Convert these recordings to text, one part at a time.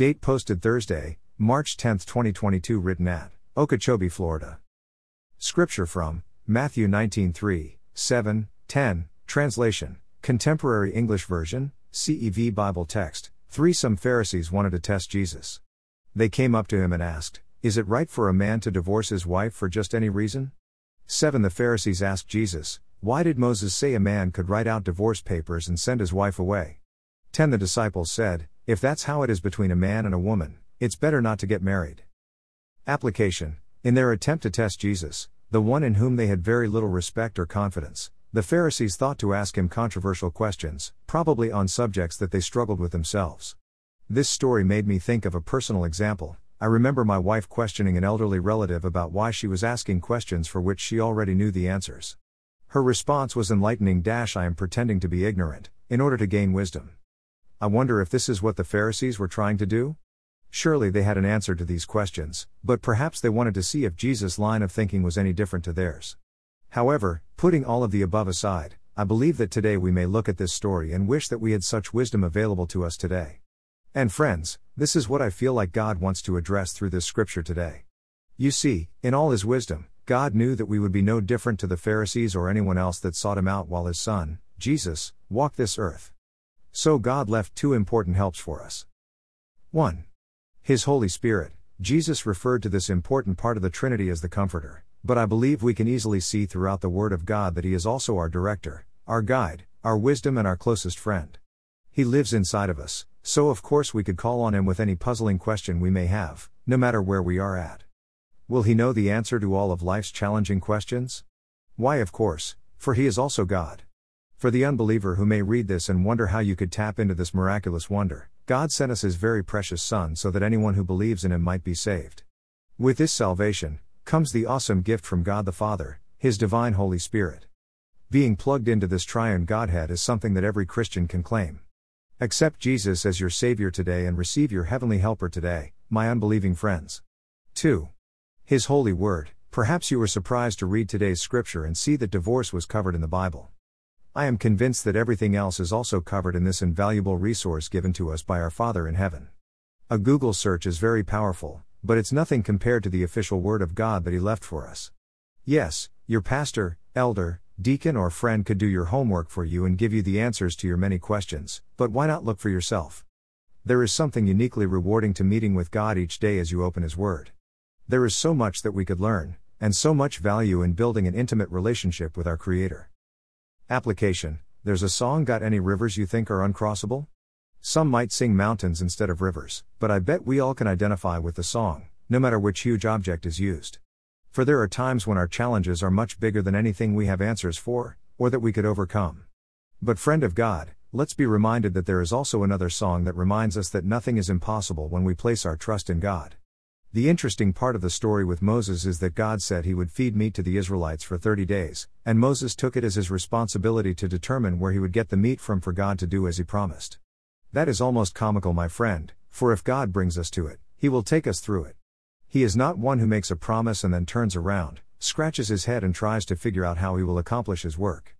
Date posted Thursday, March 10, 2022, written at Okeechobee, Florida. Scripture from Matthew 19:3, 7, 10, translation, Contemporary English Version, CEV Bible text. 3 Some Pharisees wanted to test Jesus. They came up to him and asked, Is it right for a man to divorce his wife for just any reason? 7 The Pharisees asked Jesus, Why did Moses say a man could write out divorce papers and send his wife away? 10 The disciples said, If that's how it is between a man and a woman, it's better not to get married. Application In their attempt to test Jesus, the one in whom they had very little respect or confidence, the Pharisees thought to ask him controversial questions, probably on subjects that they struggled with themselves. This story made me think of a personal example. I remember my wife questioning an elderly relative about why she was asking questions for which she already knew the answers. Her response was enlightening dash I am pretending to be ignorant in order to gain wisdom. I wonder if this is what the Pharisees were trying to do? Surely they had an answer to these questions, but perhaps they wanted to see if Jesus' line of thinking was any different to theirs. However, putting all of the above aside, I believe that today we may look at this story and wish that we had such wisdom available to us today. And friends, this is what I feel like God wants to address through this scripture today. You see, in all his wisdom, God knew that we would be no different to the Pharisees or anyone else that sought him out while his son, Jesus, walked this earth. So God left two important helps for us. 1. His Holy Spirit. Jesus referred to this important part of the Trinity as the Comforter. But I believe we can easily see throughout the Word of God that He is also our director, our guide, our wisdom, and our closest friend. He lives inside of us, so of course we could call on Him with any puzzling question we may have, no matter where we are at. Will He know the answer to all of life's challenging questions? Why, of course, for He is also God. For the unbeliever who may read this and wonder how you could tap into this miraculous wonder, God sent us His very precious Son so that anyone who believes in Him might be saved. With this salvation, comes the awesome gift from God the Father, His divine Holy Spirit. Being plugged into this triune Godhead is something that every Christian can claim. Accept Jesus as your Savior today and receive your Heavenly Helper today, my unbelieving friends. 2. His Holy Word. Perhaps you were surprised to read today's scripture and see that divorce was covered in the Bible. I am convinced that everything else is also covered in this invaluable resource given to us by our Father in heaven. A Google search is very powerful, but it's nothing compared to the official Word of God that He left for us. Yes, your pastor, elder, deacon, or friend could do your homework for you and give you the answers to your many questions, but why not look for yourself? There is something uniquely rewarding to meeting with God each day as you open His Word. There is so much that we could learn, and so much value in building an intimate relationship with our Creator. Application There's a song Got any rivers you think are uncrossable? Some might sing mountains instead of rivers, but I bet we all can identify with the song, no matter which huge object is used. For there are times when our challenges are much bigger than anything we have answers for, or that we could overcome. But, friend of God, let's be reminded that there is also another song that reminds us that nothing is impossible when we place our trust in God. The interesting part of the story with Moses is that God said he would feed meat to the Israelites for 30 days, and Moses took it as his responsibility to determine where he would get the meat from for God to do as he promised. That is almost comical, my friend, for if God brings us to it, He will take us through it. He is not one who makes a promise and then turns around, scratches his head, and tries to figure out how he will accomplish his work.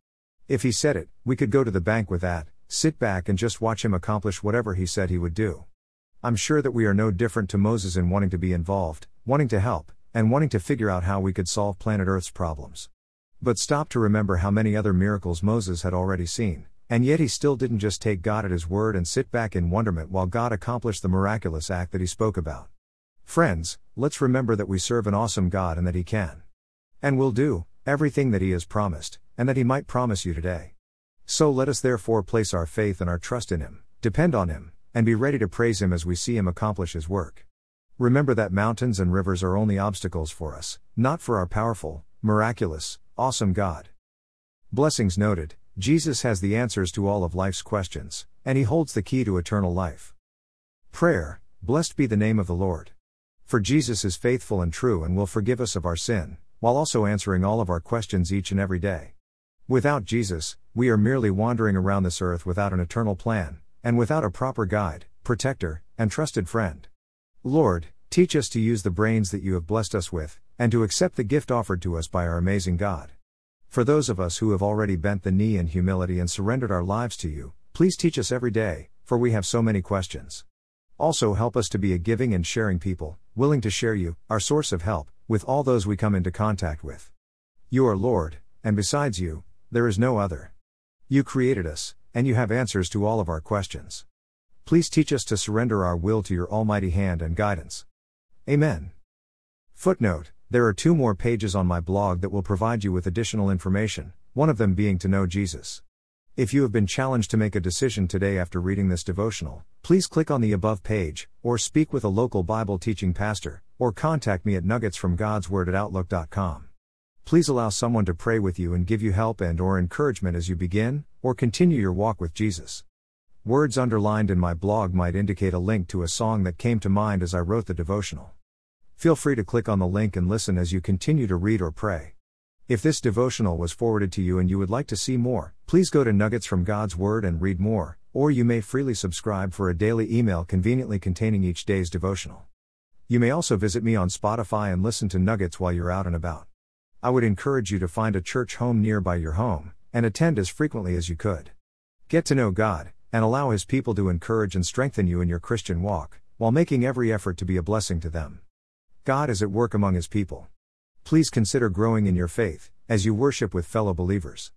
If he said it, we could go to the bank with that, sit back and just watch him accomplish whatever he said he would do. I'm sure that we are no different to Moses in wanting to be involved, wanting to help, and wanting to figure out how we could solve planet Earth's problems. But stop to remember how many other miracles Moses had already seen. And yet he still didn't just take God at his word and sit back in wonderment while God accomplished the miraculous act that he spoke about. Friends, let's remember that we serve an awesome God and that he can. And will do everything that he has promised, and that he might promise you today. So let us therefore place our faith and our trust in him, depend on him, and be ready to praise him as we see him accomplish his work. Remember that mountains and rivers are only obstacles for us, not for our powerful, miraculous, awesome God. Blessings noted. Jesus has the answers to all of life's questions, and he holds the key to eternal life. Prayer Blessed be the name of the Lord. For Jesus is faithful and true and will forgive us of our sin, while also answering all of our questions each and every day. Without Jesus, we are merely wandering around this earth without an eternal plan, and without a proper guide, protector, and trusted friend. Lord, teach us to use the brains that you have blessed us with, and to accept the gift offered to us by our amazing God. For those of us who have already bent the knee in humility and surrendered our lives to you, please teach us every day, for we have so many questions. Also, help us to be a giving and sharing people, willing to share you, our source of help, with all those we come into contact with. You are Lord, and besides you, there is no other. You created us, and you have answers to all of our questions. Please teach us to surrender our will to your almighty hand and guidance. Amen. Footnote There are two more pages on my blog that will provide you with additional information, one of them being to know Jesus. If you have been challenged to make a decision today after reading this devotional, please click on the above page, or speak with a local Bible teaching pastor, or contact me at nuggetsfromgodsword at outlook.com. Please allow someone to pray with you and give you help and or encouragement as you begin or continue your walk with Jesus. Words underlined in my blog might indicate a link to a song that came to mind as I wrote the devotional. Feel free to click on the link and listen as you continue to read or pray. If this devotional was forwarded to you and you would like to see more, please go to Nuggets from God's Word and read more, or you may freely subscribe for a daily email conveniently containing each day's devotional. You may also visit me on Spotify and listen to Nuggets while you're out and about. I would encourage you to find a church home nearby your home, and attend as frequently as you could. Get to know God, and allow His people to encourage and strengthen you in your Christian walk, while making every effort to be a blessing to them. God is at work among His people. Please consider growing in your faith as you worship with fellow believers.